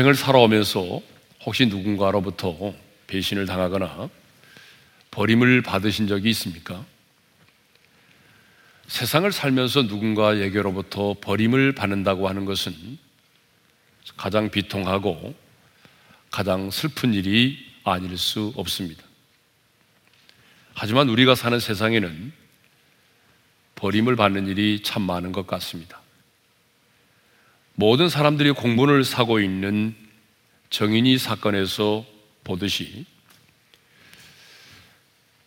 인생을 살아오면서 혹시 누군가로부터 배신을 당하거나 버림을 받으신 적이 있습니까? 세상을 살면서 누군가에게로부터 버림을 받는다고 하는 것은 가장 비통하고 가장 슬픈 일이 아닐 수 없습니다. 하지만 우리가 사는 세상에는 버림을 받는 일이 참 많은 것 같습니다. 모든 사람들이 공분을 사고 있는 정인이 사건에서 보듯이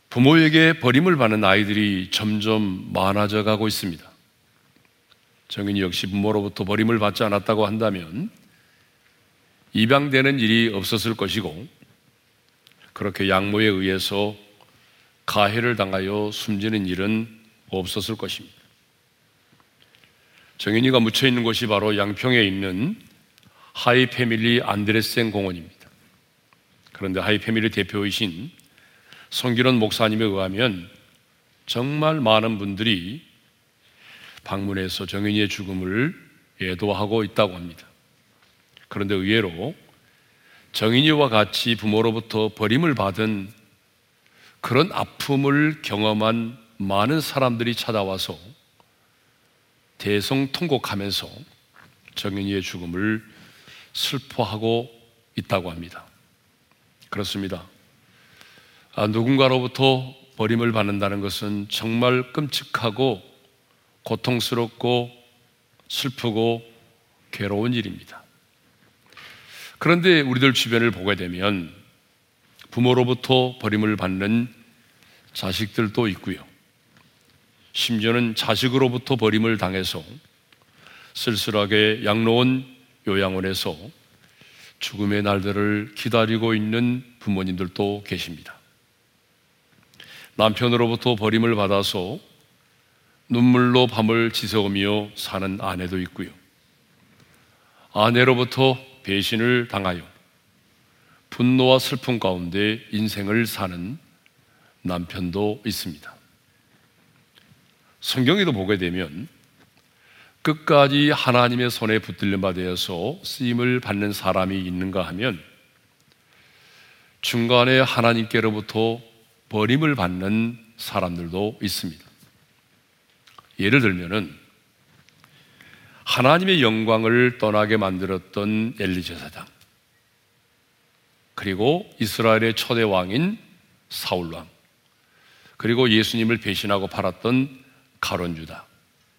부모에게 버림을 받는 아이들이 점점 많아져 가고 있습니다. 정인이 역시 부모로부터 버림을 받지 않았다고 한다면 입양되는 일이 없었을 것이고 그렇게 양모에 의해서 가해를 당하여 숨지는 일은 없었을 것입니다. 정인이가 묻혀 있는 곳이 바로 양평에 있는 하이 패밀리 안데르센 공원입니다. 그런데 하이 패밀리 대표이신 송길원 목사님에 의하면 정말 많은 분들이 방문해서 정인이의 죽음을 애도하고 있다고 합니다. 그런데 의외로 정인이와 같이 부모로부터 버림을 받은 그런 아픔을 경험한 많은 사람들이 찾아와서 대성 통곡하면서 정인이의 죽음을 슬퍼하고 있다고 합니다. 그렇습니다. 아, 누군가로부터 버림을 받는다는 것은 정말 끔찍하고 고통스럽고 슬프고 괴로운 일입니다. 그런데 우리들 주변을 보게 되면 부모로부터 버림을 받는 자식들도 있고요. 심지어는 자식으로부터 버림을 당해서 쓸쓸하게 양로원 요양원에서 죽음의 날들을 기다리고 있는 부모님들도 계십니다. 남편으로부터 버림을 받아서 눈물로 밤을 지새우며 사는 아내도 있고요. 아내로부터 배신을 당하여 분노와 슬픔 가운데 인생을 사는 남편도 있습니다. 성경에도 보게 되면 끝까지 하나님의 손에 붙들림 받아서 쓰임을 받는 사람이 있는가 하면 중간에 하나님께로부터 버림을 받는 사람들도 있습니다. 예를 들면은 하나님의 영광을 떠나게 만들었던 엘리제사장 그리고 이스라엘의 초대 왕인 사울 왕 그리고 예수님을 배신하고 팔았던 가론 유다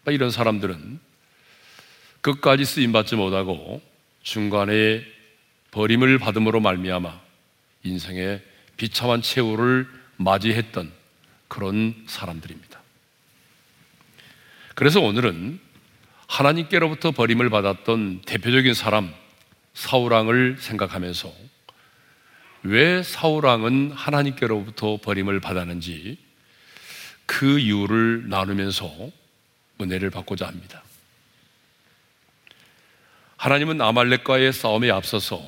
이런 사람들은 끝까지 쓰임 받지 못하고 중간에 버림을 받음으로 말미암아 인생의 비참한 최후를 맞이했던 그런 사람들입니다. 그래서 오늘은 하나님께로부터 버림을 받았던 대표적인 사람 사우랑을 생각하면서 왜 사우랑은 하나님께로부터 버림을 받았는지 그 이유를 나누면서 은혜를 받고자 합니다. 하나님은 아말렉과의 싸움에 앞서서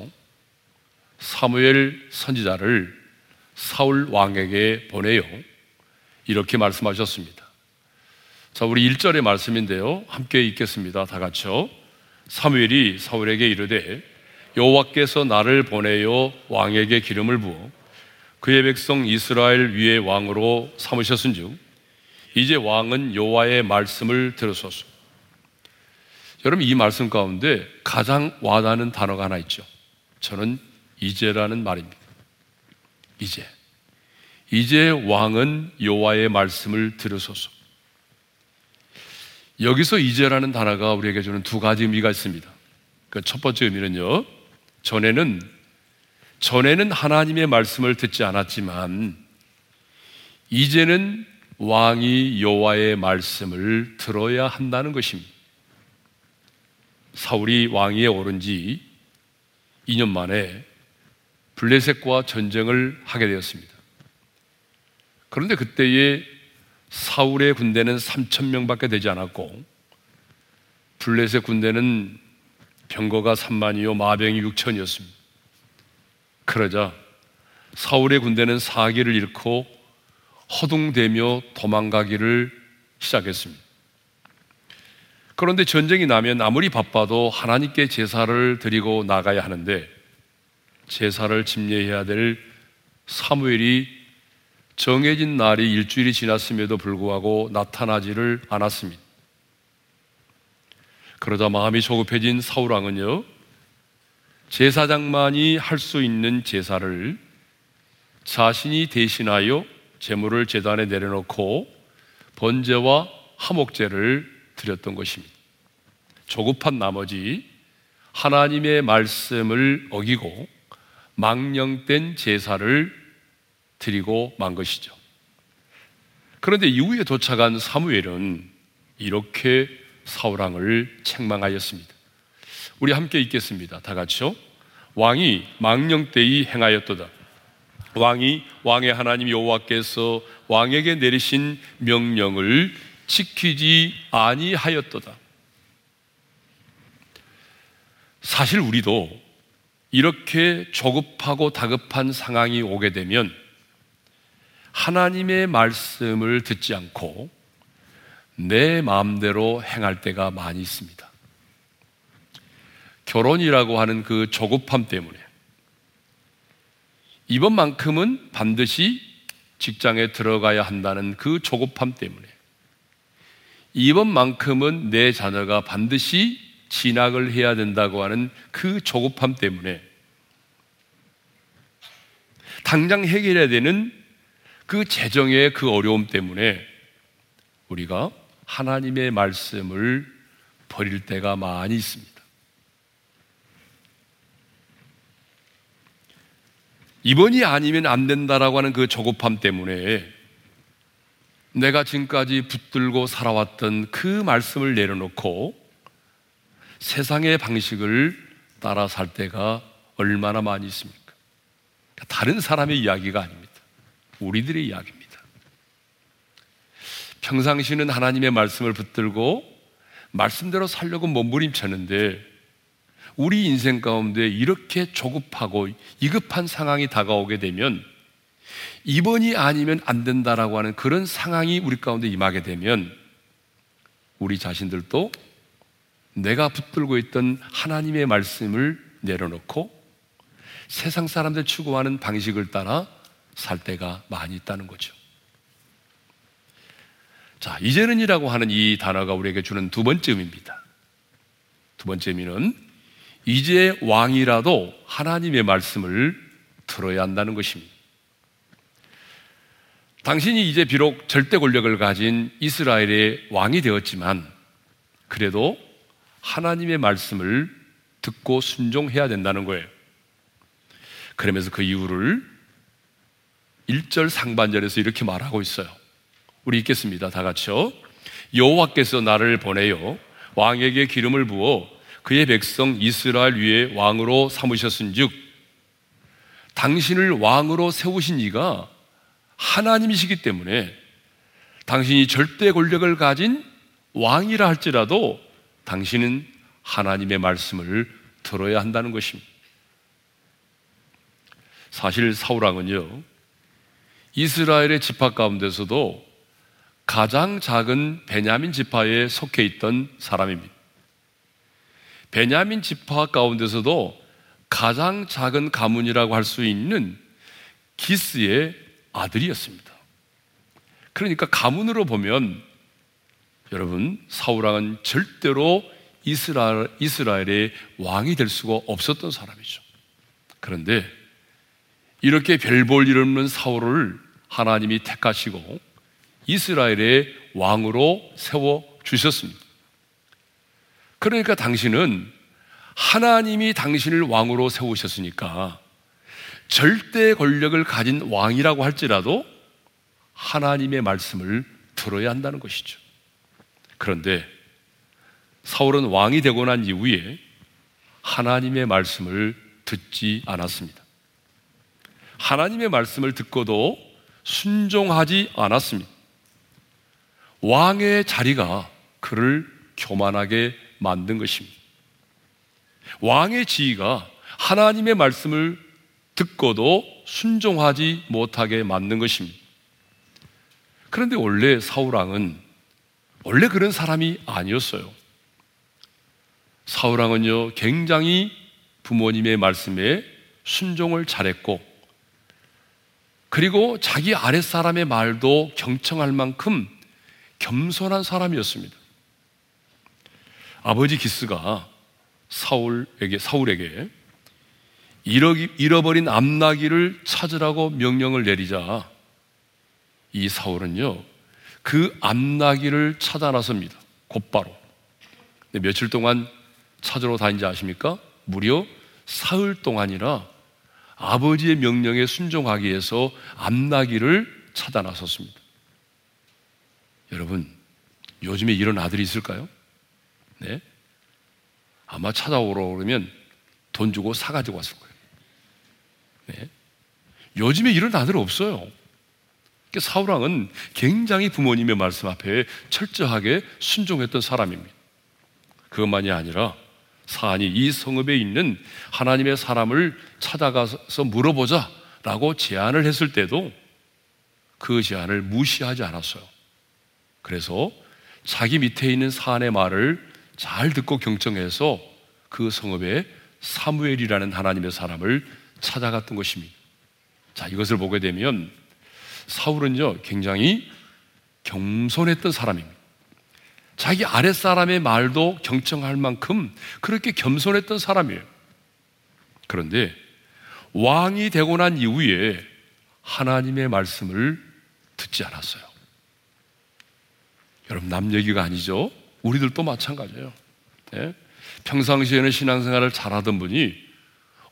사무엘 선지자를 사울 왕에게 보내요. 이렇게 말씀하셨습니다. 자, 우리 1절의 말씀인데요. 함께 읽겠습니다. 다 같이요. 사무엘이 사울에게 이르되 여호와께서 나를 보내요 왕에게 기름을 부어 그의 백성 이스라엘 위에 왕으로 삼으셨은즉 이제 왕은 여호와의 말씀을 들으소서. 여러분 이 말씀 가운데 가장 와닿는 단어가 하나 있죠. 저는 이제라는 말입니다. 이제. 이제 왕은 여호와의 말씀을 들으소서. 여기서 이제라는 단어가 우리에게 주는 두 가지 의미가 있습니다. 그 첫 번째 의미는요. 전에는 전에는 하나님의 말씀을 듣지 않았지만 이제는 왕이 여호와의 말씀을 들어야 한다는 것입니다. 사울이 왕위에 오른 지 2년 만에 블레셋과 전쟁을 하게 되었습니다. 그런데 그때에 사울의 군대는 3천 명밖에 되지 않았고 블레셋 군대는 병거가 3만이요 마병이 6천이었습니다. 그러자 사울의 군대는 사기를 잃고 허둥대며 도망가기를 시작했습니다. 그런데 전쟁이 나면 아무리 바빠도 하나님께 제사를 드리고 나가야 하는데 제사를 집례해야 될 사무엘이 정해진 날이 일주일이 지났음에도 불구하고 나타나지를 않았습니다. 그러자 마음이 조급해진 사울왕은요, 제사장만이 할 수 있는 제사를 자신이 대신하여 제물을 제단에 내려놓고 번제와 화목제를 드렸던 것입니다. 조급한 나머지 하나님의 말씀을 어기고 망령된 제사를 드리고 만 것이죠. 그런데 이후에 도착한 사무엘은 이렇게 사울왕을 책망하였습니다. 우리 함께 읽겠습니다. 다 같이요. 왕이 망령때이 행하였도다. 왕이 왕의 하나님 여호와께서 왕에게 내리신 명령을 지키지 아니하였도다. 사실 우리도 이렇게 조급하고 다급한 상황이 오게 되면 하나님의 말씀을 듣지 않고 내 마음대로 행할 때가 많이 있습니다. 결혼이라고 하는 그 조급함 때문에 이번만큼은 반드시 직장에 들어가야 한다는 그 조급함 때문에 이번만큼은 내 자녀가 반드시 진학을 해야 된다고 하는 그 조급함 때문에 당장 해결해야 되는 그 재정의 그 어려움 때문에 우리가 하나님의 말씀을 버릴 때가 많이 있습니다. 이번이 아니면 안 된다라고 하는 그 조급함 때문에 내가 지금까지 붙들고 살아왔던 그 말씀을 내려놓고 세상의 방식을 따라 살 때가 얼마나 많이 있습니까? 다른 사람의 이야기가 아닙니다. 우리들의 이야기입니다. 평상시는 하나님의 말씀을 붙들고 말씀대로 살려고 몸부림쳤는데 우리 인생 가운데 이렇게 조급하고 이급한 상황이 다가오게 되면 이번이 아니면 안 된다라고 하는 그런 상황이 우리 가운데 임하게 되면 우리 자신들도 내가 붙들고 있던 하나님의 말씀을 내려놓고 세상 사람들 추구하는 방식을 따라 살 때가 많이 있다는 거죠. 자, 이제는이라고 하는 이 단어가 우리에게 주는 두 번째 의미입니다. 두 번째 의미는 이제 왕이라도 하나님의 말씀을 들어야 한다는 것입니다. 당신이 이제 비록 절대 권력을 가진 이스라엘의 왕이 되었지만 그래도 하나님의 말씀을 듣고 순종해야 된다는 거예요. 그러면서 그 이유를 1절 상반절에서 이렇게 말하고 있어요. 우리 읽겠습니다. 다 같이요. 여호와께서 나를 보내요 왕에게 기름을 부어 그의 백성 이스라엘 위에 왕으로 삼으셨은즉 당신을 왕으로 세우신 이가 하나님이시기 때문에 당신이 절대 권력을 가진 왕이라 할지라도 당신은 하나님의 말씀을 들어야 한다는 것입니다. 사실 사울왕은요, 이스라엘의 지파 가운데서도 가장 작은 베냐민 지파에 속해 있던 사람입니다. 베냐민 지파 가운데서도 가장 작은 가문이라고 할 수 있는 기스의 아들이었습니다. 그러니까 가문으로 보면 여러분 사울왕은 절대로 이스라엘, 이스라엘의 왕이 될 수가 없었던 사람이죠. 그런데 이렇게 별 볼 일 없는 사울을 하나님이 택하시고 이스라엘의 왕으로 세워 주셨습니다. 그러니까 당신은 하나님이 당신을 왕으로 세우셨으니까 절대 권력을 가진 왕이라고 할지라도 하나님의 말씀을 들어야 한다는 것이죠. 그런데 사울은 왕이 되고 난 이후에 하나님의 말씀을 듣지 않았습니다. 하나님의 말씀을 듣고도 순종하지 않았습니다. 왕의 자리가 그를 교만하게 만든 것입니다. 왕의 지위가 하나님의 말씀을 듣고도 순종하지 못하게 만든 것입니다. 그런데 원래 사울왕은 원래 그런 사람이 아니었어요. 사울왕은요, 굉장히 부모님의 말씀에 순종을 잘했고, 그리고 자기 아랫사람의 말도 경청할 만큼 겸손한 사람이었습니다. 아버지 기스가 사울에게, 사울에게 잃어버린 암나기를 찾으라고 명령을 내리자 이 사울은요, 그 암나기를 찾아 나섭니다. 곧바로. 며칠 동안 찾으러 다닌지 아십니까? 무려 사흘 동안이나 아버지의 명령에 순종하기 위해서 암나기를 찾아 나섰습니다. 여러분, 요즘에 이런 아들이 있을까요? 네? 아마 찾아오러 그러면 돈 주고 사가지고 왔을 거예요. 네? 요즘에 이런 아들 없어요. 사울왕은 굉장히 부모님의 말씀 앞에 철저하게 순종했던 사람입니다. 그것만이 아니라 사안이 이 성읍에 있는 하나님의 사람을 찾아가서 물어보자 라고 제안을 했을 때도 그 제안을 무시하지 않았어요. 그래서 자기 밑에 있는 사안의 말을 잘 듣고 경청해서 그 성읍에 사무엘이라는 하나님의 사람을 찾아갔던 것입니다. 자, 이것을 보게 되면 사울은요, 굉장히 겸손했던 사람입니다. 자기 아랫사람의 말도 경청할 만큼 그렇게 겸손했던 사람이에요. 그런데 왕이 되고 난 이후에 하나님의 말씀을 듣지 않았어요. 여러분, 남 얘기가 아니죠? 우리들도 마찬가지예요. 네? 평상시에는 신앙생활을 잘하던 분이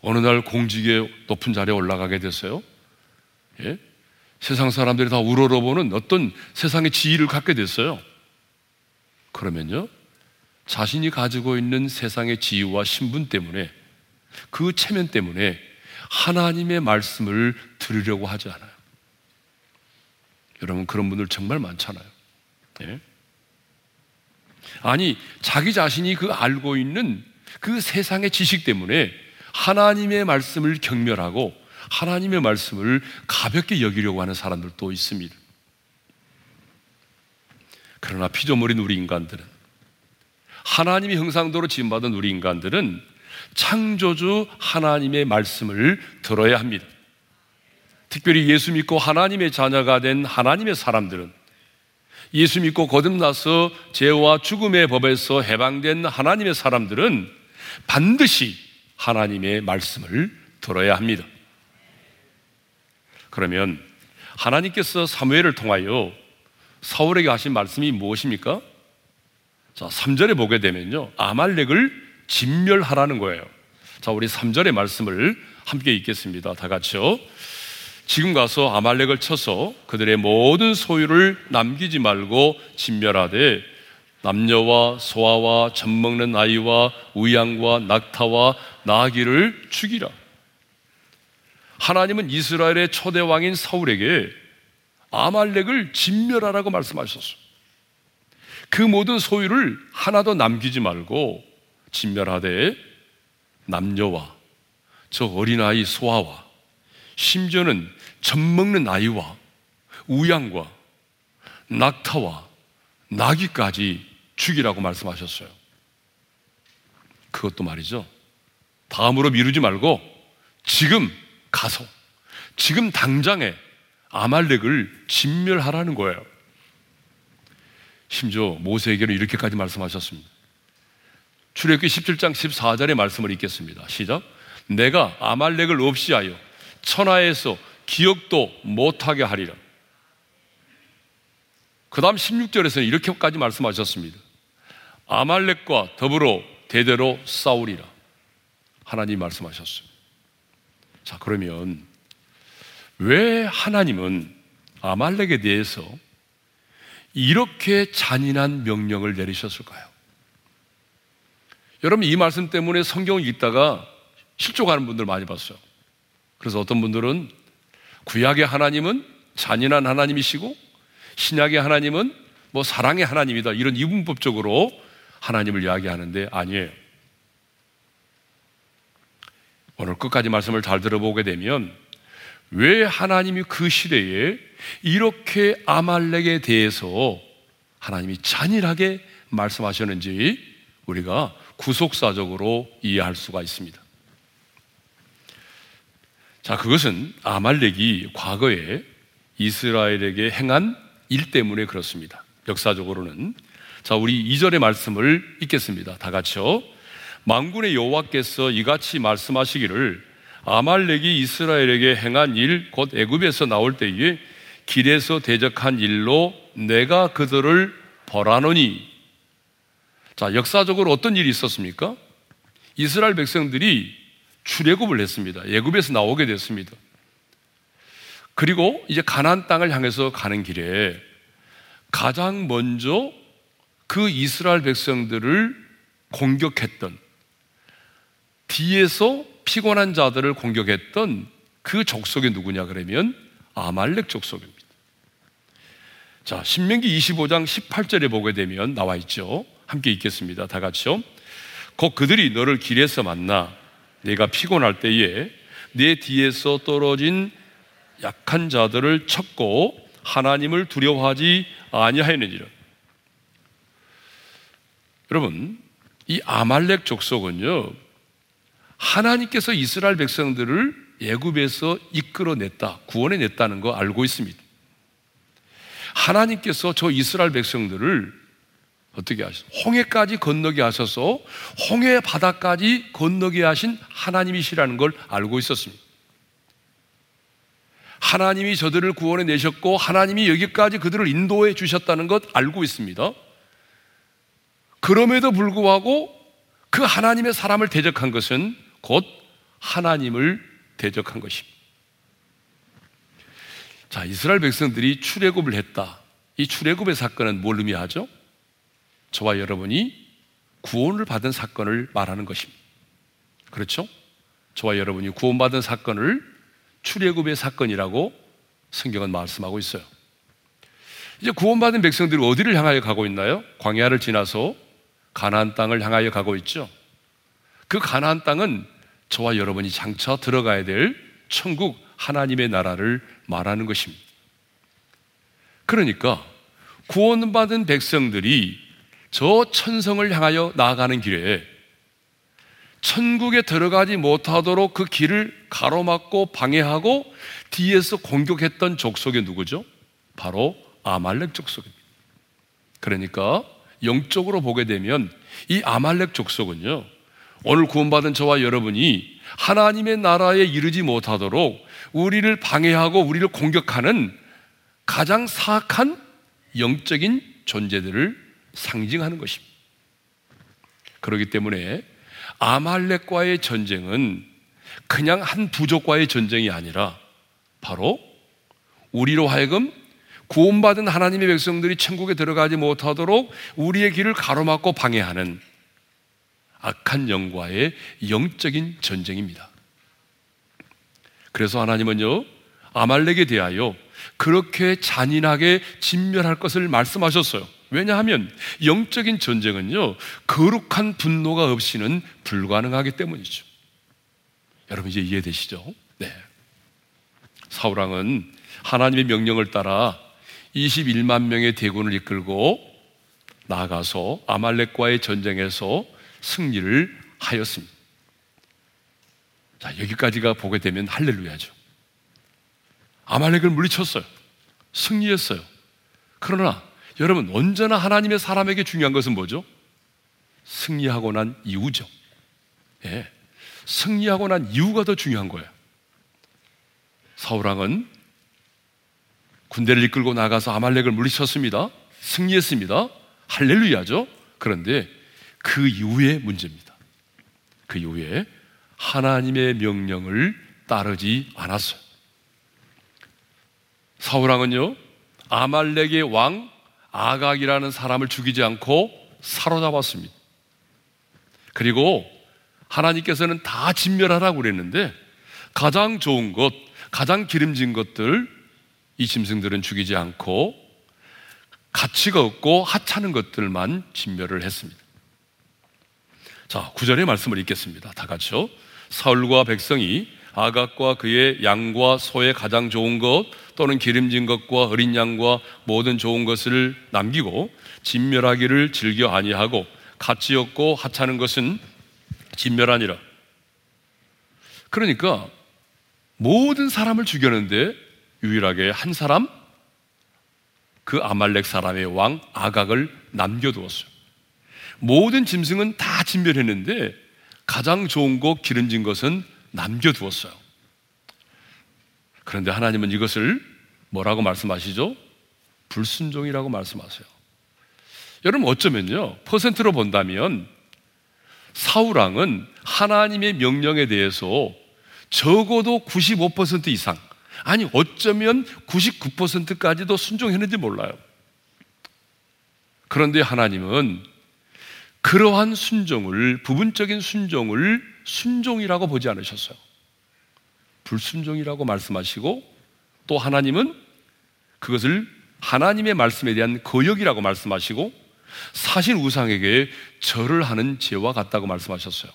어느 날 공직의 높은 자리에 올라가게 됐어요. 예? 세상 사람들이 다 우러러보는 어떤 세상의 지위를 갖게 됐어요. 그러면요, 자신이 가지고 있는 세상의 지위와 신분 때문에 그 체면 때문에 하나님의 말씀을 들으려고 하지 않아요. 여러분 그런 분들 정말 많잖아요. 예? 아니 자기 자신이 그 알고 있는 그 세상의 지식 때문에 하나님의 말씀을 경멸하고 하나님의 말씀을 가볍게 여기려고 하는 사람들도 있습니다. 그러나 피조물인 우리 인간들은 하나님의 형상도로 지음받은 우리 인간들은 창조주 하나님의 말씀을 들어야 합니다. 특별히 예수 믿고 하나님의 자녀가 된 하나님의 사람들은 예수 믿고 거듭나서 죄와 죽음의 법에서 해방된 하나님의 사람들은 반드시 하나님의 말씀을 들어야 합니다. 그러면 하나님께서 사무엘을 통하여 사울에게 하신 말씀이 무엇입니까? 자, 3절에 보게 되면요. 아말렉을 진멸하라는 거예요. 자, 우리 3절의 말씀을 함께 읽겠습니다. 다 같이요. 지금 가서 아말렉을 쳐서 그들의 모든 소유를 남기지 말고 진멸하되 남녀와 소아와 젖먹는 아이와 우양과 낙타와 나귀를 죽이라. 하나님은 이스라엘의 초대 왕인 사울에게 아말렉을 진멸하라고 말씀하셨어. 그 모든 소유를 하나도 남기지 말고 진멸하되 남녀와 저 어린아이 소아와 심지어는 젖먹는 아이와 우양과 낙타와 나귀까지 죽이라고 말씀하셨어요. 그것도 말이죠. 다음으로 미루지 말고 지금 가서 지금 당장에 아말렉을 진멸하라는 거예요. 심지어 모세에게는 이렇게까지 말씀하셨습니다. 출애굽기 17장 14절의 말씀을 읽겠습니다. 시작. 내가 아말렉을 없이 하여 천하에서 기억도 못하게 하리라. 그 다음 16절에서는 이렇게까지 말씀하셨습니다. 아말렉과 더불어 대대로 싸우리라. 하나님 말씀하셨어요. 자, 그러면 왜 하나님은 아말렉에 대해서 이렇게 잔인한 명령을 내리셨을까요? 여러분 이 말씀 때문에 성경을 읽다가 실족하는 분들 많이 봤어요. 그래서 어떤 분들은 구약의 하나님은 잔인한 하나님이시고 신약의 하나님은 뭐 사랑의 하나님이다 이런 이분법적으로 하나님을 이야기하는데 아니에요. 오늘 끝까지 말씀을 잘 들어보게 되면 왜 하나님이 그 시대에 이렇게 아말렉에 대해서 하나님이 잔인하게 말씀하셨는지 우리가 구속사적으로 이해할 수가 있습니다. 자, 그것은 아말렉이 과거에 이스라엘에게 행한 일 때문에 그렇습니다. 역사적으로는. 자, 우리 이절의 말씀을 읽겠습니다. 다 같이요. 망군의 여호와께서 이같이 말씀하시기를 아말렉이 이스라엘에게 행한 일 곧 애굽에서 나올 때에 길에서 대적한 일로 내가 그들을 벌하노니 자, 역사적으로 어떤 일이 있었습니까? 이스라엘 백성들이 출애굽을 했습니다. 애굽에서 나오게 됐습니다. 그리고 이제 가나안 땅을 향해서 가는 길에 가장 먼저 그 이스라엘 백성들을 공격했던 뒤에서 피곤한 자들을 공격했던 그 족속이 누구냐 그러면 아말렉 족속입니다. 자, 신명기 25장 18절에 보게 되면 나와 있죠. 함께 읽겠습니다. 다 같이요. 곧 그들이 너를 길에서 만나 내가 피곤할 때에 내 뒤에서 떨어진 약한 자들을 쳤고 하나님을 두려워하지 아니하였느니라. 여러분, 이 아말렉 족속은요. 하나님께서 이스라엘 백성들을 애굽에서 이끌어냈다, 구원해 냈다는 거 알고 있습니다. 하나님께서 저 이스라엘 백성들을 어떻게 하셨어? 홍해까지 건너게 하셔서 홍해 바다까지 건너게 하신 하나님이시라는 걸 알고 있었습니다. 하나님이 저들을 구원해 내셨고 하나님이 여기까지 그들을 인도해 주셨다는 것 알고 있습니다. 그럼에도 불구하고 그 하나님의 사람을 대적한 것은 곧 하나님을 대적한 것입니다. 자, 이스라엘 백성들이 출애굽을 했다. 이 출애굽의 사건은 뭘 의미하죠? 저와 여러분이 구원을 받은 사건을 말하는 것입니다. 그렇죠? 저와 여러분이 구원받은 사건을 출애굽의 사건이라고 성경은 말씀하고 있어요. 이제 구원받은 백성들이 어디를 향하여 가고 있나요? 광야를 지나서 가나안 땅을 향하여 가고 있죠. 그 가나안 땅은 저와 여러분이 장차 들어가야 될 천국 하나님의 나라를 말하는 것입니다. 그러니까 구원받은 백성들이 저 천성을 향하여 나아가는 길에 천국에 들어가지 못하도록 그 길을 가로막고 방해하고 뒤에서 공격했던 족속이 누구죠? 바로 아말렉 족속입니다. 그러니까 영적으로 보게 되면 이 아말렉 족속은요, 오늘 구원받은 저와 여러분이 하나님의 나라에 이르지 못하도록 우리를 방해하고 우리를 공격하는 가장 사악한 영적인 존재들을 상징하는 것입니다. 그렇기 때문에 아말렉과의 전쟁은 그냥 한 부족과의 전쟁이 아니라 바로 우리로 하여금 구원받은 하나님의 백성들이 천국에 들어가지 못하도록 우리의 길을 가로막고 방해하는 악한 영과의 영적인 전쟁입니다. 그래서 하나님은요, 아말렉에 대하여 그렇게 잔인하게 진멸할 것을 말씀하셨어요. 왜냐하면 영적인 전쟁은요, 거룩한 분노가 없이는 불가능하기 때문이죠. 여러분 이제 이해되시죠? 네. 사울왕은 하나님의 명령을 따라 21만 명의 대군을 이끌고 나가서 아말렉과의 전쟁에서 승리를 하였습니다. 자, 여기까지가 보게 되면 할렐루야죠. 아말렉을 물리쳤어요. 승리했어요. 그러나 여러분, 언제나 하나님의 사람에게 중요한 것은 뭐죠? 승리하고 난 이후죠. 예. 승리하고 난 이유가 더 중요한 거예요. 사울왕은 군대를 이끌고 나가서 아말렉을 물리쳤습니다. 승리했습니다. 할렐루야죠. 그런데 그 이후에 문제입니다. 그 이후에 하나님의 명령을 따르지 않았어요. 사울왕은요, 아말렉의 왕 아각이라는 사람을 죽이지 않고 사로잡았습니다. 그리고 하나님께서는 다 진멸하라고 그랬는데 가장 좋은 것, 가장 기름진 것들 이 짐승들은 죽이지 않고 가치가 없고 하찮은 것들만 진멸을 했습니다. 자, 구절의 말씀을 읽겠습니다. 다 같이요. 사울과 백성이 아각과 그의 양과 소의 가장 좋은 것 또는 기름진 것과 어린 양과 모든 좋은 것을 남기고 진멸하기를 즐겨 아니하고 가치없고 하찮은 것은 진멸하니라. 그러니까 모든 사람을 죽였는데 유일하게 한 사람 그 아말렉 사람의 왕 아각을 남겨두었어요. 모든 짐승은 다 진멸했는데 가장 좋은 것 기름진 것은 남겨두었어요. 그런데 하나님은 이것을 뭐라고 말씀하시죠? 불순종이라고 말씀하세요. 여러분 어쩌면요 퍼센트로 본다면 사우랑은 하나님의 명령에 대해서 적어도 95% 이상 아니 어쩌면 99%까지도 순종했는지 몰라요. 그런데 하나님은 그러한 순종을 부분적인 순종을 순종이라고 보지 않으셨어요. 불순종이라고 말씀하시고 또 하나님은 그것을 하나님의 말씀에 대한 거역이라고 말씀하시고 사실 우상에게 절을 하는 죄와 같다고 말씀하셨어요.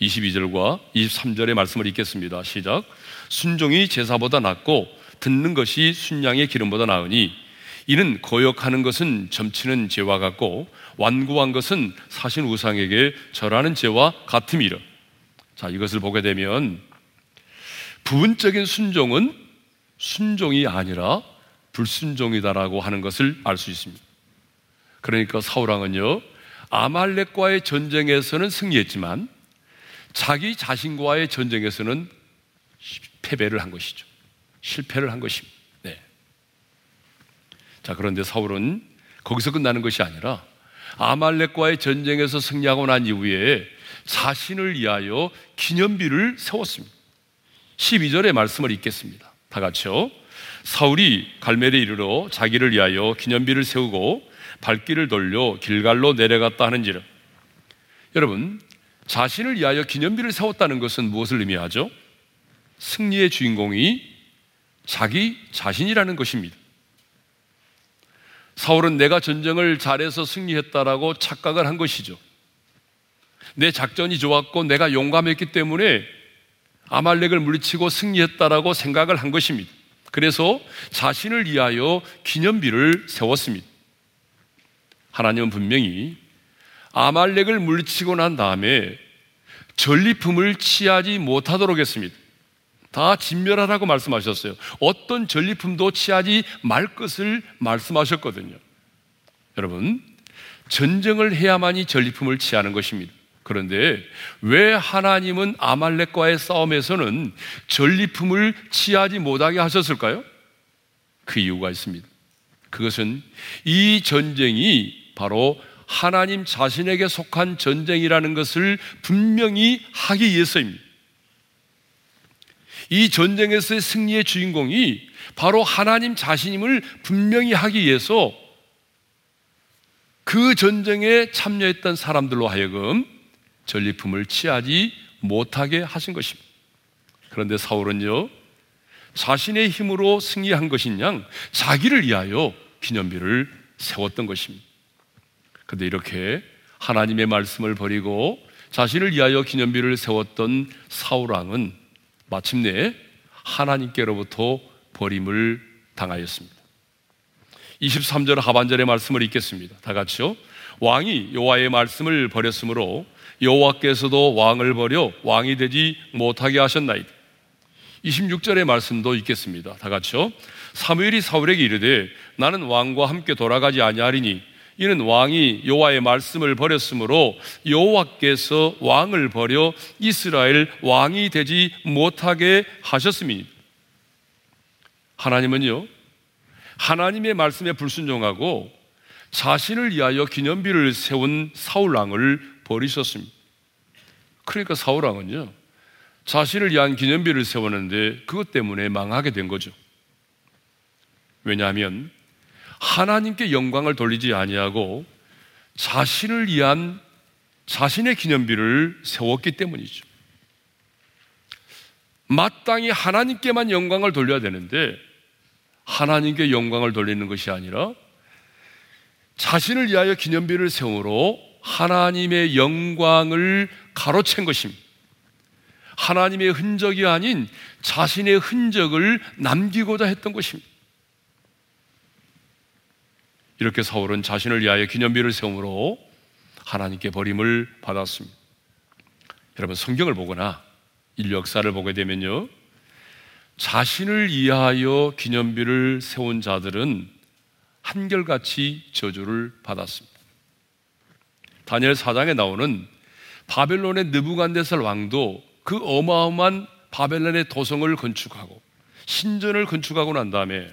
22절과 23절의 말씀을 읽겠습니다. 시작. 순종이 제사보다 낫고 듣는 것이 순양의 기름보다 나으니 이는 거역하는 것은 점치는 죄와 같고 완고한 것은 사신 우상에게 절하는 죄와 같음이라. 자, 이것을 보게 되면 부분적인 순종은 순종이 아니라 불순종이다라고 하는 것을 알 수 있습니다. 그러니까 사울왕은요, 아말렉과의 전쟁에서는 승리했지만 자기 자신과의 전쟁에서는 패배를 한 것이죠. 실패를 한 것입니다. 네. 자, 그런데 사울은 거기서 끝나는 것이 아니라 아말렉과의 전쟁에서 승리하고 난 이후에 자신을 위하여 기념비를 세웠습니다. 12절의 말씀을 읽겠습니다. 다 같이요. 사울이 갈멜에 이르러 자기를 위하여 기념비를 세우고 발길을 돌려 길갈로 내려갔다 하는지라. 여러분, 자신을 위하여 기념비를 세웠다는 것은 무엇을 의미하죠? 승리의 주인공이 자기 자신이라는 것입니다. 사울은 내가 전쟁을 잘해서 승리했다라고 착각을 한 것이죠. 내 작전이 좋았고 내가 용감했기 때문에 아말렉을 물리치고 승리했다라고 생각을 한 것입니다. 그래서 자신을 위하여 기념비를 세웠습니다. 하나님은 분명히 아말렉을 물리치고 난 다음에 전리품을 취하지 못하도록 했습니다. 다 진멸하라고 말씀하셨어요. 어떤 전리품도 취하지 말 것을 말씀하셨거든요. 여러분, 전쟁을 해야만이 전리품을 취하는 것입니다. 그런데 왜 하나님은 아말렉과의 싸움에서는 전리품을 취하지 못하게 하셨을까요? 그 이유가 있습니다. 그것은 이 전쟁이 바로 하나님 자신에게 속한 전쟁이라는 것을 분명히 하기 위해서입니다. 이 전쟁에서의 승리의 주인공이 바로 하나님 자신임을 분명히 하기 위해서 그 전쟁에 참여했던 사람들로 하여금 전리품을 취하지 못하게 하신 것입니다. 그런데 사울은요, 자신의 힘으로 승리한 것인 양 자기를 위하여 기념비를 세웠던 것입니다. 그런데 이렇게 하나님의 말씀을 버리고 자신을 위하여 기념비를 세웠던 사울왕은 마침내 하나님께로부터 버림을 당하였습니다. 23절 하반절의 말씀을 읽겠습니다. 다 같이요. 왕이 여호와의 말씀을 버렸으므로 여호와께서도 왕을 버려 왕이 되지 못하게 하셨나이다. 26절의 말씀도 읽겠습니다. 다 같이요. 사무엘이 사울에게 이르되 나는 왕과 함께 돌아가지 아니하리니 이는 왕이 여호와의 말씀을 버렸으므로 여호와께서 왕을 버려 이스라엘 왕이 되지 못하게 하셨습니다. 하나님은요, 하나님의 말씀에 불순종하고 자신을 위하여 기념비를 세운 사울왕을 버리셨습니다. 그러니까 사울왕은요, 자신을 위한 기념비를 세웠는데 그것 때문에 망하게 된 거죠. 왜냐하면 하나님께 영광을 돌리지 아니하고 자신을 위한 자신의 기념비를 세웠기 때문이죠. 마땅히 하나님께만 영광을 돌려야 되는데 하나님께 영광을 돌리는 것이 아니라 자신을 위하여 기념비를 세우므로 하나님의 영광을 가로챈 것입니다. 하나님의 흔적이 아닌 자신의 흔적을 남기고자 했던 것입니다. 이렇게 사울은 자신을 위하여 기념비를 세우므로 하나님께 버림을 받았습니다. 여러분 성경을 보거나 인류 역사를 보게 되면요. 자신을 이해하여 기념비를 세운 자들은 한결같이 저주를 받았습니다. 다니엘 4장에 나오는 바벨론의 느부간데살 왕도 그 어마어마한 바벨론의 도성을 건축하고 신전을 건축하고 난 다음에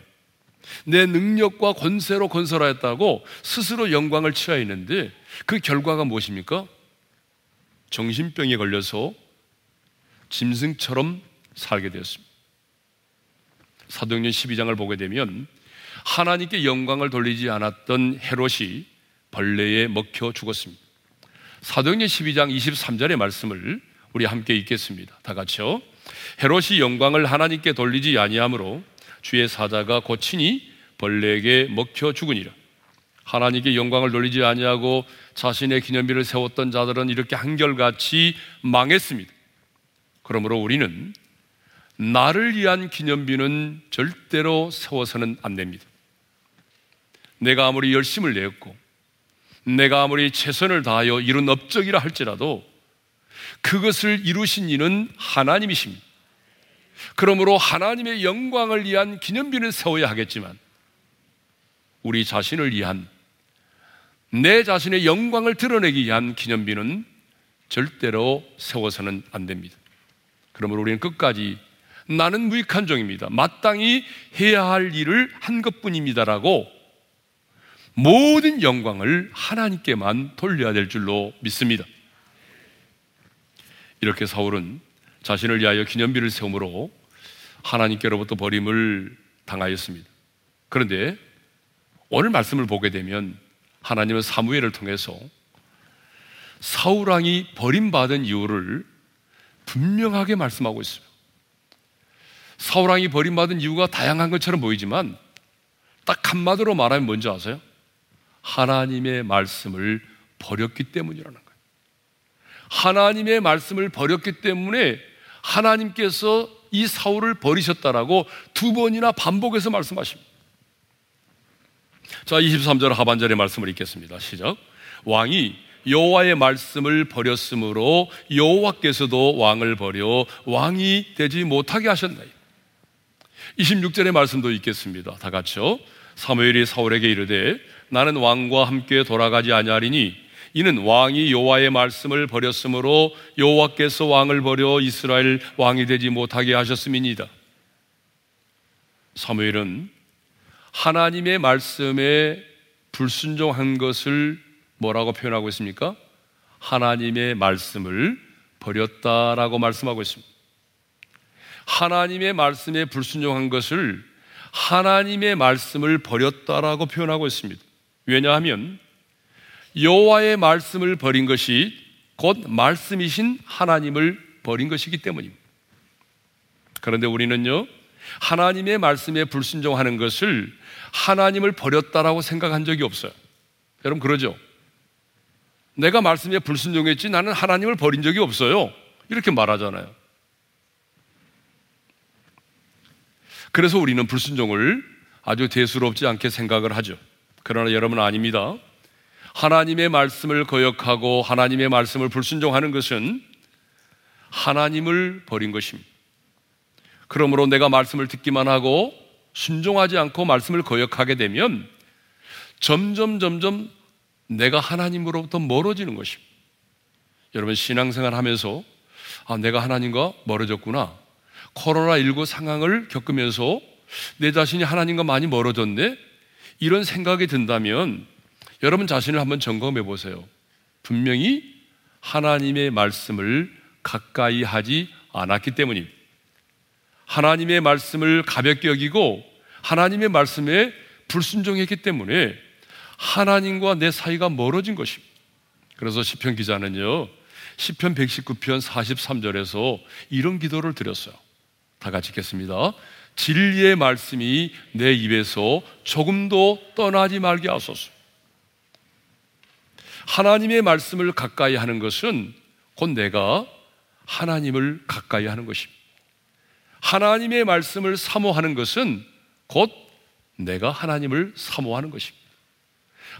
내 능력과 권세로 건설하였다고 스스로 영광을 취하였는데 그 결과가 무엇입니까? 정신병에 걸려서 짐승처럼 살게 되었습니다. 사도행전 12장을 보게 되면 하나님께 영광을 돌리지 않았던 헤롯이 벌레에 먹혀 죽었습니다. 사도행전 12장 23절의 말씀을 우리 함께 읽겠습니다. 다 같이요. 헤롯이 영광을 하나님께 돌리지 아니하므로 주의 사자가 고치니 벌레에게 먹혀 죽으니라. 하나님께 영광을 돌리지 아니하고 자신의 기념비를 세웠던 자들은 이렇게 한결같이 망했습니다. 그러므로 우리는 나를 위한 기념비는 절대로 세워서는 안 됩니다. 내가 아무리 열심을 내었고, 내가 아무리 최선을 다하여 이룬 업적이라 할지라도 그것을 이루신 이는 하나님이십니다. 그러므로 하나님의 영광을 위한 기념비는 세워야 하겠지만, 우리 자신을 위한 내 자신의 영광을 드러내기 위한 기념비는 절대로 세워서는 안 됩니다. 그러므로 우리는 끝까지 나는 무익한 종입니다. 마땅히 해야 할 일을 한 것뿐입니다라고 모든 영광을 하나님께만 돌려야 될 줄로 믿습니다. 이렇게 사울은 자신을 위하여 기념비를 세움으로 하나님께로부터 버림을 당하였습니다. 그런데 오늘 말씀을 보게 되면 하나님은 사무엘을 통해서 사울 왕이 버림받은 이유를 분명하게 말씀하고 있어요. 사울 왕이 버림받은 이유가 다양한 것처럼 보이지만 딱 한마디로 말하면 뭔지 아세요? 하나님의 말씀을 버렸기 때문이라는 거예요. 하나님의 말씀을 버렸기 때문에 하나님께서 이 사울을 버리셨다라고 두 번이나 반복해서 말씀하십니다. 자, 23절 하반절의 말씀을 읽겠습니다. 시작. 왕이 여호와의 말씀을 버렸으므로 여호와께서도 왕을 버려 왕이 되지 못하게 하셨나이. 26절의 말씀도 읽겠습니다. 다 같이요. 사무엘이 사울에게 이르되 나는 왕과 함께 돌아가지 아니하리니 이는 왕이 여호와의 말씀을 버렸으므로 여호와께서 왕을 버려 이스라엘 왕이 되지 못하게 하셨음이니이다. 사무엘은 하나님의 말씀에 불순종한 것을 뭐라고 표현하고 있습니까? 하나님의 말씀을 버렸다라고 말씀하고 있습니다. 하나님의 말씀에 불순종한 것을 하나님의 말씀을 버렸다라고 표현하고 있습니다. 왜냐하면 여호와의 말씀을 버린 것이 곧 말씀이신 하나님을 버린 것이기 때문입니다. 그런데 우리는요, 하나님의 말씀에 불순종하는 것을 하나님을 버렸다라고 생각한 적이 없어요. 여러분 그러죠? 내가 말씀에 불순종했지 나는 하나님을 버린 적이 없어요. 이렇게 말하잖아요. 그래서 우리는 불순종을 아주 대수롭지 않게 생각을 하죠. 그러나 여러분 아닙니다. 하나님의 말씀을 거역하고 하나님의 말씀을 불순종하는 것은 하나님을 버린 것입니다. 그러므로 내가 말씀을 듣기만 하고 순종하지 않고 말씀을 거역하게 되면 점점 점점 내가 하나님으로부터 멀어지는 것입니다. 여러분 신앙생활 하면서 아, 내가 하나님과 멀어졌구나. 코로나19 상황을 겪으면서 내 자신이 하나님과 많이 멀어졌네? 이런 생각이 든다면 여러분 자신을 한번 점검해 보세요. 분명히 하나님의 말씀을 가까이 하지 않았기 때문입니다. 하나님의 말씀을 가볍게 여기고 하나님의 말씀에 불순종했기 때문에 하나님과 내 사이가 멀어진 것입니다. 그래서 시편 기자는요. 시편 119편 43절에서 이런 기도를 드렸어요. 다 같이 읽겠습니다. 진리의 말씀이 내 입에서 조금도 떠나지 말게 하소서. 하나님의 말씀을 가까이 하는 것은 곧 내가 하나님을 가까이 하는 것입니다. 하나님의 말씀을 사모하는 것은 곧 내가 하나님을 사모하는 것입니다.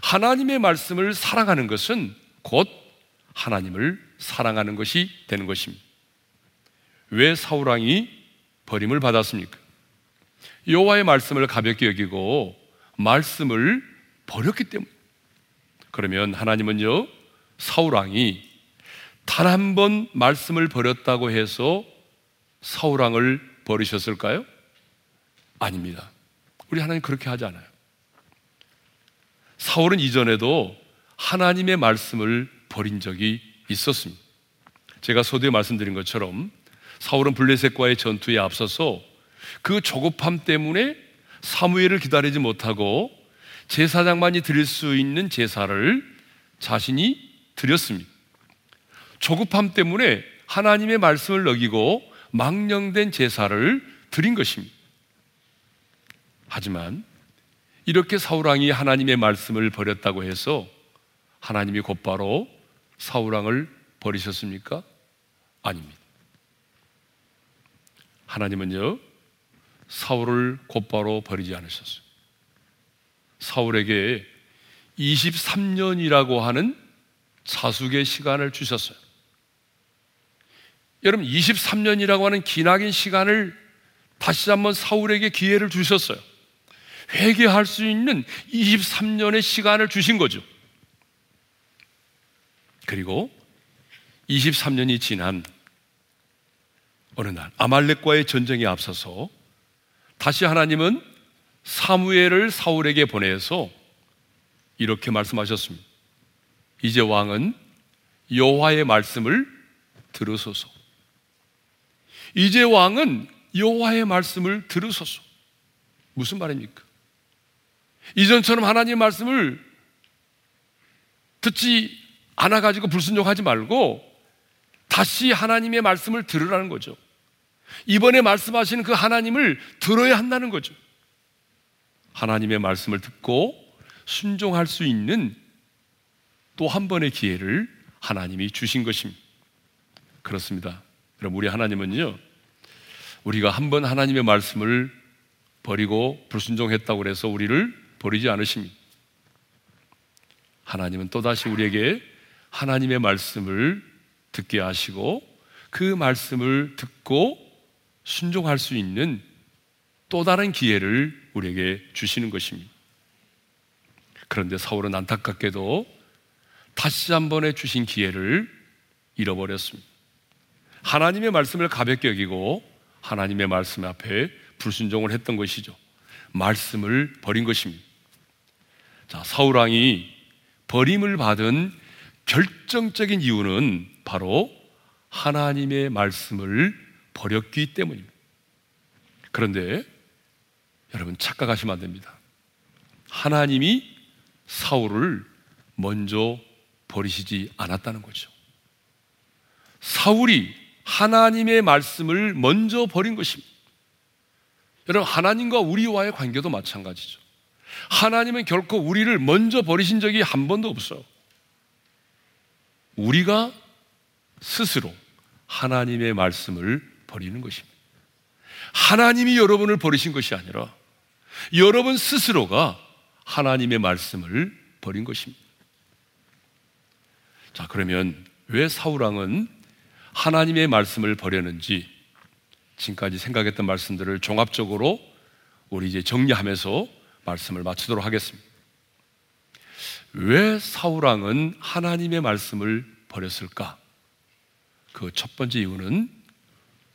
하나님의 말씀을 사랑하는 것은 곧 하나님을 사랑하는 것이 되는 것입니다. 왜 사울왕이 버림을 받았습니까? 여호와의 말씀을 가볍게 여기고 말씀을 버렸기 때문에 그러면 하나님은요 사울 왕이 단 한 번 말씀을 버렸다고 해서 사울 왕을 버리셨을까요? 아닙니다. 우리 하나님 그렇게 하지 않아요. 사울은 이전에도 하나님의 말씀을 버린 적이 있었습니다. 제가 서두에 말씀드린 것처럼 사울은 블레셋과의 전투에 앞서서 그 조급함 때문에 사무엘을 기다리지 못하고 제사장만이 드릴 수 있는 제사를 자신이 드렸습니다. 조급함 때문에 하나님의 말씀을 어기고 망령된 제사를 드린 것입니다. 하지만 이렇게 사울왕이 하나님의 말씀을 버렸다고 해서 하나님이 곧바로 사울왕을 버리셨습니까? 아닙니다. 하나님은요, 사울을 곧바로 버리지 않으셨어요. 사울에게 23년이라고 하는 자숙의 시간을 주셨어요. 여러분, 23년이라고 하는 기나긴 시간을 다시 한번 사울에게 기회를 주셨어요. 회개할 수 있는 23년의 시간을 주신 거죠. 그리고 23년이 지난 어느 날 아말렉과의 전쟁에 앞서서 다시 하나님은 사무엘을 사울에게 보내서 이렇게 말씀하셨습니다. 이제 왕은 여호와의 말씀을 들으소서. 이제 왕은 여호와의 말씀을 들으소서. 무슨 말입니까? 이전처럼 하나님의 말씀을 듣지 않아 가지고 불순종하지 말고 다시 하나님의 말씀을 들으라는 거죠. 이번에 말씀하시는 그 하나님을 들어야 한다는 거죠. 하나님의 말씀을 듣고 순종할 수 있는 또 한 번의 기회를 하나님이 주신 것입니다. 그렇습니다. 그럼 우리 하나님은요, 우리가 한 번 하나님의 말씀을 버리고 불순종했다고 해서 우리를 버리지 않으십니다. 하나님은 또다시 우리에게 하나님의 말씀을 듣게 하시고 그 말씀을 듣고 순종할 수 있는 또 다른 기회를 우리에게 주시는 것입니다. 그런데 사울은 안타깝게도 다시 한 번에 주신 기회를 잃어버렸습니다. 하나님의 말씀을 가볍게 여기고 하나님의 말씀 앞에 불순종을 했던 것이죠. 말씀을 버린 것입니다. 자, 사울왕이 버림을 받은 결정적인 이유는 바로 하나님의 말씀을 버렸기 때문입니다. 그런데 여러분 착각하시면 안 됩니다. 하나님이 사울을 먼저 버리시지 않았다는 거죠. 사울이 하나님의 말씀을 먼저 버린 것입니다. 여러분, 하나님과 우리와의 관계도 마찬가지죠. 하나님은 결코 우리를 먼저 버리신 적이 한 번도 없어요. 우리가 스스로 하나님의 말씀을 버리는 것입니다. 하나님이 여러분을 버리신 것이 아니라 여러분 스스로가 하나님의 말씀을 버린 것입니다. 자, 그러면 왜 사울왕은 하나님의 말씀을 버렸는지 지금까지 생각했던 말씀들을 종합적으로 우리 이제 정리하면서 말씀을 마치도록 하겠습니다. 왜 사울왕은 하나님의 말씀을 버렸을까? 그 첫 번째 이유는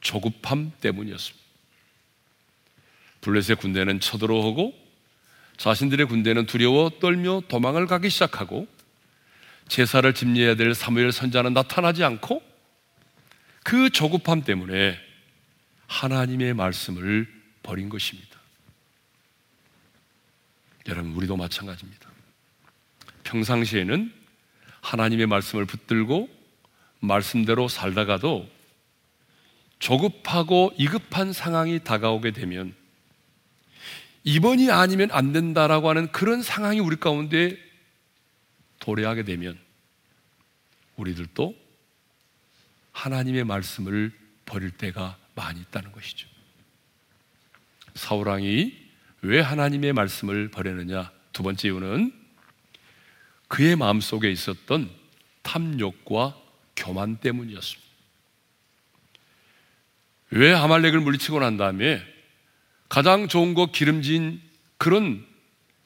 조급함 때문이었습니다. 블레셋 군대는 쳐들어오고 자신들의 군대는 두려워 떨며 도망을 가기 시작하고 제사를 집례해야 될 사무엘 선자는 나타나지 않고 그 조급함 때문에 하나님의 말씀을 버린 것입니다. 여러분, 우리도 마찬가지입니다. 평상시에는 하나님의 말씀을 붙들고 말씀대로 살다가도 조급하고 이급한 상황이 다가오게 되면 이번이 아니면 안 된다라고 하는 그런 상황이 우리 가운데 도래하게 되면 우리들도 하나님의 말씀을 버릴 때가 많이 있다는 것이죠. 사울왕이 왜 하나님의 말씀을 버렸느냐? 두 번째 이유는 그의 마음속에 있었던 탐욕과 교만 때문이었습니다. 왜 아말렉을 물리치고 난 다음에 가장 좋은 것 기름진 그런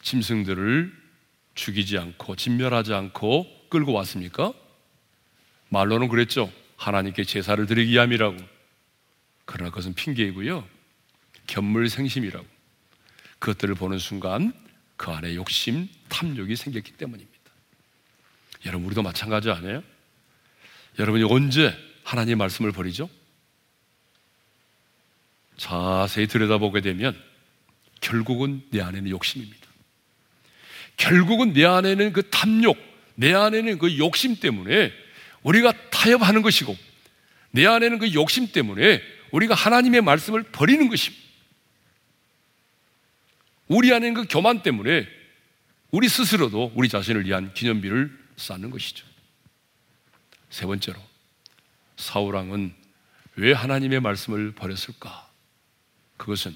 짐승들을 죽이지 않고 진멸하지 않고 끌고 왔습니까? 말로는 그랬죠. 하나님께 제사를 드리기 위함이라고. 그러나 그것은 핑계이고요. 견물생심이라고. 그것들을 보는 순간 그 안에 욕심, 탐욕이 생겼기 때문입니다. 여러분, 우리도 마찬가지 아니에요? 여러분이 언제 하나님의 말씀을 버리죠? 자세히 들여다보게 되면 결국은 내 안에는 욕심입니다. 결국은 내 안에는 그 탐욕, 내 안에는 그 욕심 때문에 우리가 타협하는 것이고 내 안에는 그 욕심 때문에 우리가 하나님의 말씀을 버리는 것입니다. 우리 안에는 그 교만 때문에 우리 스스로도 우리 자신을 위한 기념비를 쌓는 것이죠. 세 번째로 사울왕은 왜 하나님의 말씀을 버렸을까? 그것은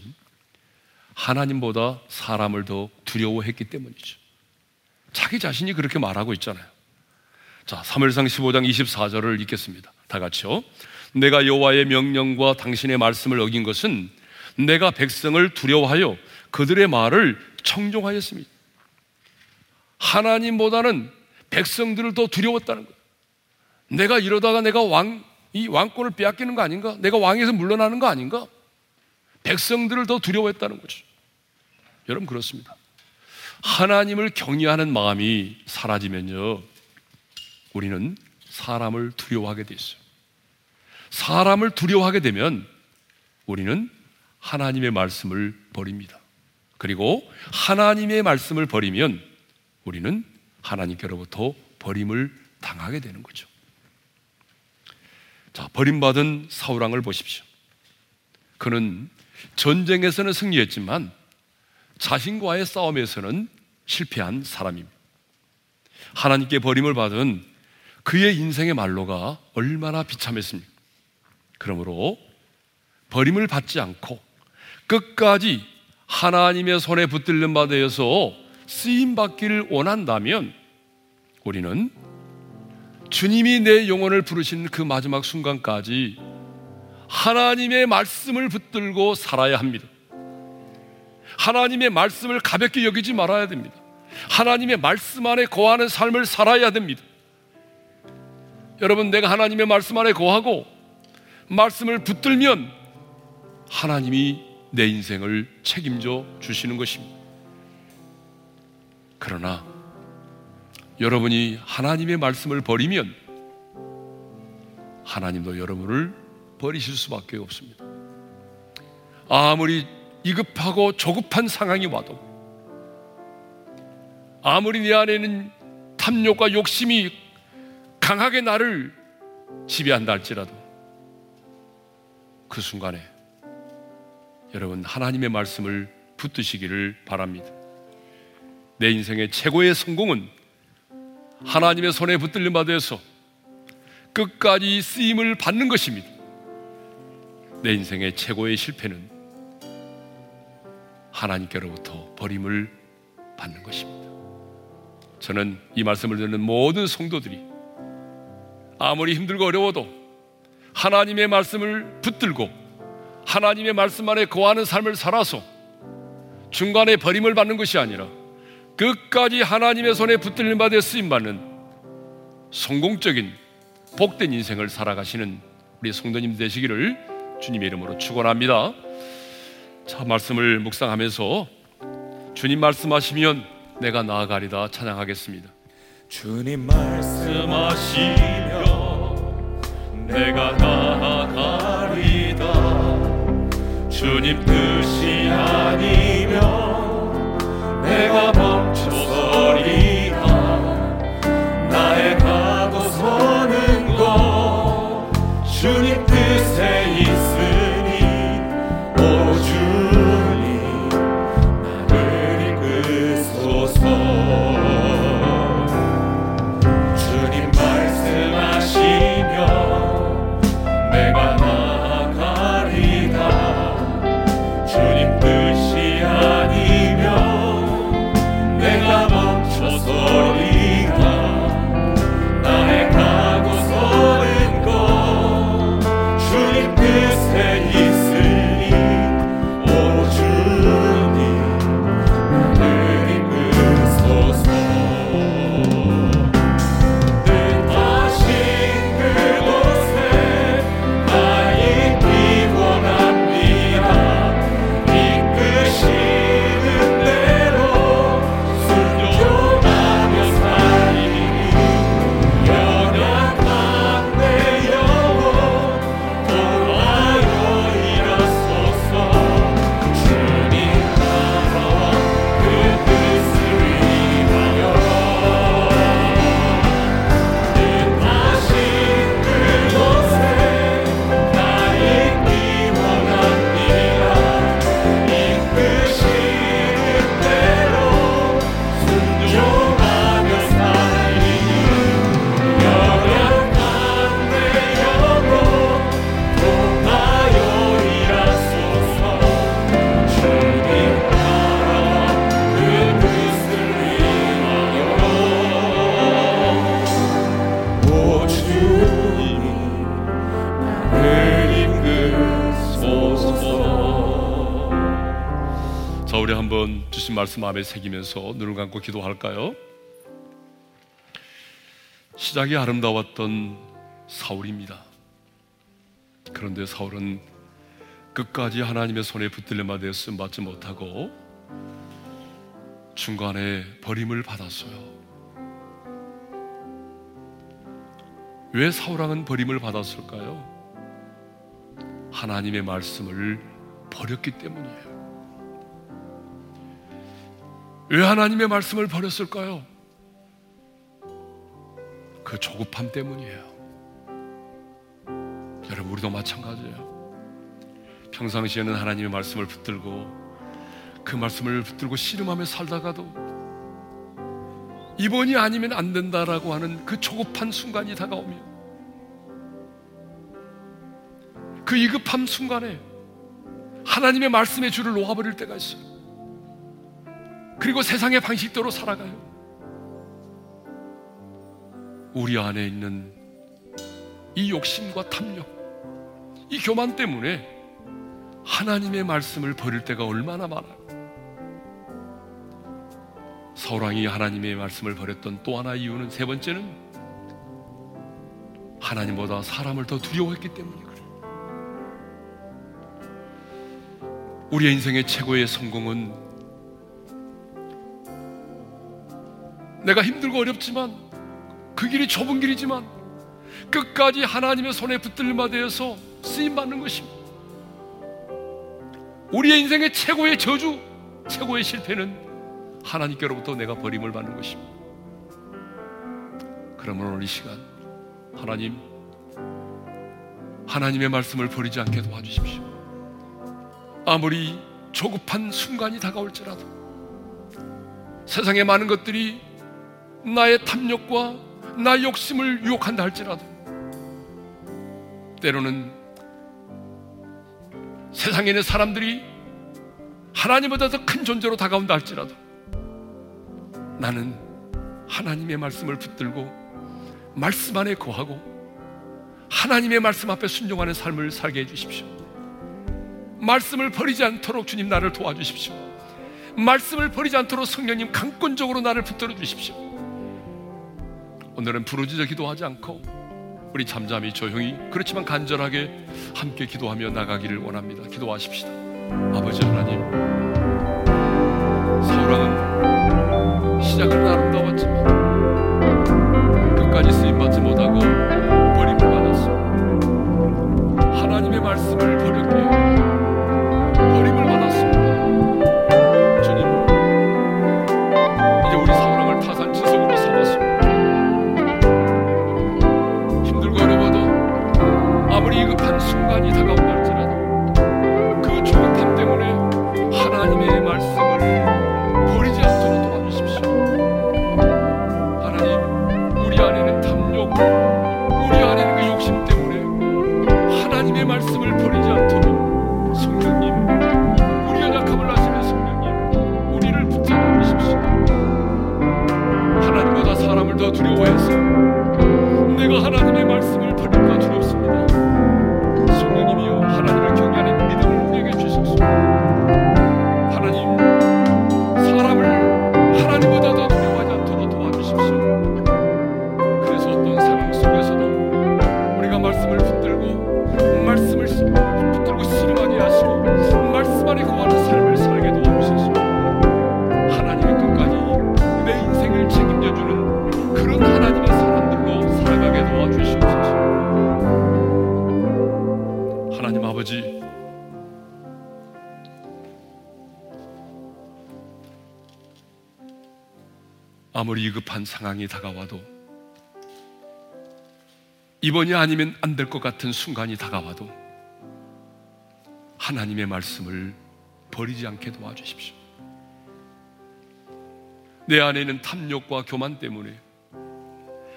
하나님보다 사람을 더 두려워했기 때문이죠. 자기 자신이 그렇게 말하고 있잖아요. 자, 3일상 15장 24절을 읽겠습니다. 다 같이요. 내가 여호와의 명령과 당신의 말씀을 어긴 것은 내가 백성을 두려워하여 그들의 말을 청종하였습니다. 하나님보다는 백성들을 더 두려웠다는 거예요. 내가 이러다가 내가 왕, 이 왕권을 빼앗기는 거 아닌가? 내가 왕에서 물러나는 거 아닌가? 백성들을 더 두려워했다는 거죠. 여러분 그렇습니다. 하나님을 경외하는 마음이 사라지면요. 우리는 사람을 두려워하게 돼 있어요. 사람을 두려워하게 되면 우리는 하나님의 말씀을 버립니다. 그리고 하나님의 말씀을 버리면 우리는 하나님께로부터 버림을 당하게 되는 거죠. 자, 버림받은 사우랑을 보십시오. 그는 전쟁에서는 승리했지만 자신과의 싸움에서는 실패한 사람입니다. 하나님께 버림을 받은 그의 인생의 말로가 얼마나 비참했습니까? 그러므로 버림을 받지 않고 끝까지 하나님의 손에 붙들린 바 되어서 쓰임 받기를 원한다면 우리는 주님이 내 영혼을 부르신 그 마지막 순간까지 하나님의 말씀을 붙들고 살아야 합니다. 하나님의 말씀을 가볍게 여기지 말아야 됩니다. 하나님의 말씀 안에 거하는 삶을 살아야 됩니다. 여러분, 내가 하나님의 말씀 안에 거하고 말씀을 붙들면 하나님이 내 인생을 책임져 주시는 것입니다. 그러나 여러분이 하나님의 말씀을 버리면 하나님도 여러분을 버리실 수밖에 없습니다. 아무리 이급하고 조급한 상황이 와도 아무리 내 안에는 탐욕과 욕심이 강하게 나를 지배한다 할지라도 그 순간에 여러분 하나님의 말씀을 붙드시기를 바랍니다. 내 인생의 최고의 성공은 하나님의 손에 붙들림 받아서 끝까지 쓰임을 받는 것입니다. 내 인생의 최고의 실패는 하나님께로부터 버림을 받는 것입니다. 저는 이 말씀을 듣는 모든 성도들이 아무리 힘들고 어려워도 하나님의 말씀을 붙들고 하나님의 말씀 안에 거하는 삶을 살아서 중간에 버림을 받는 것이 아니라 끝까지 하나님의 손에 붙들림 받아 쓰임 받는 성공적인 복된 인생을 살아가시는 우리 성도님 되시기를 주님의 이름으로 축원합니다. 자 말씀을 묵상하면서 주님 말씀하시면 내가 나아가리다 찬양하겠습니다. 주님 말씀하시면 내가 나아가리다 주님 뜻이 아니면 내가 멈춰서리다 나의 가고 서는 것 주님 뜻에 있으 마음에 새기면서 눈을 감고 기도할까요? 시작이 아름다웠던 사울입니다. 그런데 사울은 끝까지 하나님의 손에 붙들려 되어 쓰 받지 못하고 중간에 버림을 받았어요. 왜 사울왕은 버림을 받았을까요? 하나님의 말씀을 버렸기 때문이에요. 왜 하나님의 말씀을 버렸을까요? 그 조급함 때문이에요. 여러분, 우리도 마찬가지예요. 평상시에는 하나님의 말씀을 붙들고 그 말씀을 붙들고 씨름하며 살다가도 이번이 아니면 안 된다라고 하는 그 조급한 순간이 다가오면 그 이급함 순간에 하나님의 말씀의 줄을 놓아버릴 때가 있어요. 그리고 세상의 방식대로 살아가요. 우리 안에 있는 이 욕심과 탐욕, 이 교만 때문에 하나님의 말씀을 버릴 때가 얼마나 많아요. 사울왕이 하나님의 말씀을 버렸던 또 하나 이유는 세 번째는 하나님보다 사람을 더 두려워했기 때문이 그래요. 우리의 인생의 최고의 성공은 내가 힘들고 어렵지만 그 길이 좁은 길이지만 끝까지 하나님의 손에 붙들마 되어서 쓰임 받는 것입니다. 우리의 인생의 최고의 저주, 최고의 실패는 하나님께로부터 내가 버림을 받는 것입니다. 그러면 오늘 이 시간 하나님 하나님의 말씀을 버리지 않게 도와주십시오. 아무리 조급한 순간이 다가올지라도 세상의 많은 것들이 나의 탐욕과 나의 욕심을 유혹한다 할지라도 때로는 세상에 있는 사람들이 하나님보다 더 큰 존재로 다가온다 할지라도 나는 하나님의 말씀을 붙들고 말씀 안에 거하고 하나님의 말씀 앞에 순종하는 삶을 살게 해주십시오. 말씀을 버리지 않도록 주님 나를 도와주십시오. 말씀을 버리지 않도록 성령님 강권적으로 나를 붙들어 주십시오. 오늘은 부르짖어 기도하지 않고 우리 잠잠히 조용히 그렇지만 간절하게 함께 기도하며 나가기를 원합니다. 기도하십시다. 아버지 하나님, 사울왕은 시작은 아름다웠지만 끝까지 쓰임 받지 못하고 버림을 받았습니다. 하나님의 말씀을 이급한 순간이 다가온다 할지라도 그 조급함 때문에 하나님의 말씀을 아무리 위급한 상황이 다가와도 이번이 아니면 안 될 것 같은 순간이 다가와도 하나님의 말씀을 버리지 않게 도와주십시오. 내 안에 있는 탐욕과 교만 때문에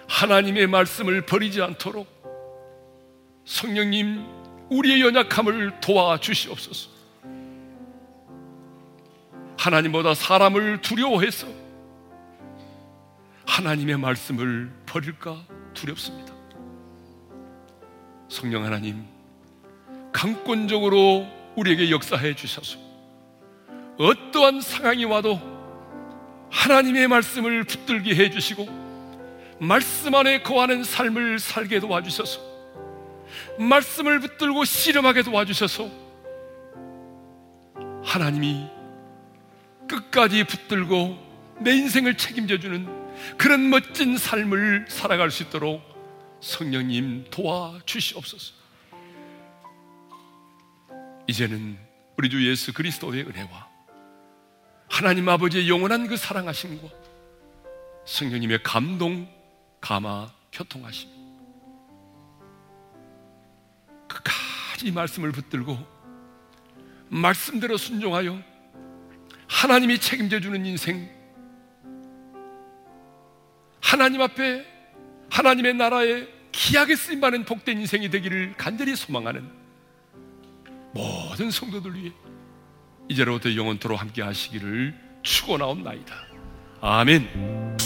하나님의 말씀을 버리지 않도록 성령님 우리의 연약함을 도와주시옵소서. 하나님보다 사람을 두려워해서 하나님의 말씀을 버릴까 두렵습니다. 성령 하나님, 강권적으로 우리에게 역사해 주셔서 어떠한 상황이 와도 하나님의 말씀을 붙들게 해 주시고 말씀 안에 거하는 삶을 살게 도와주셔서 말씀을 붙들고 씨름하게 도와주셔서 하나님이 끝까지 붙들고 내 인생을 책임져 주는 그런 멋진 삶을 살아갈 수 있도록 성령님 도와주시옵소서. 이제는 우리 주 예수 그리스도의 은혜와 하나님 아버지의 영원한 그 사랑하심과 성령님의 감동, 감화, 교통하심 끝까지 말씀을 붙들고 말씀대로 순종하여 하나님이 책임져 주는 인생 하나님 앞에 하나님의 나라에 기하게 쓰임 받는 복된 인생이 되기를 간절히 소망하는 모든 성도들 위해 이제로부터 영원토록 함께 하시기를 축원하옵나이다. 아멘.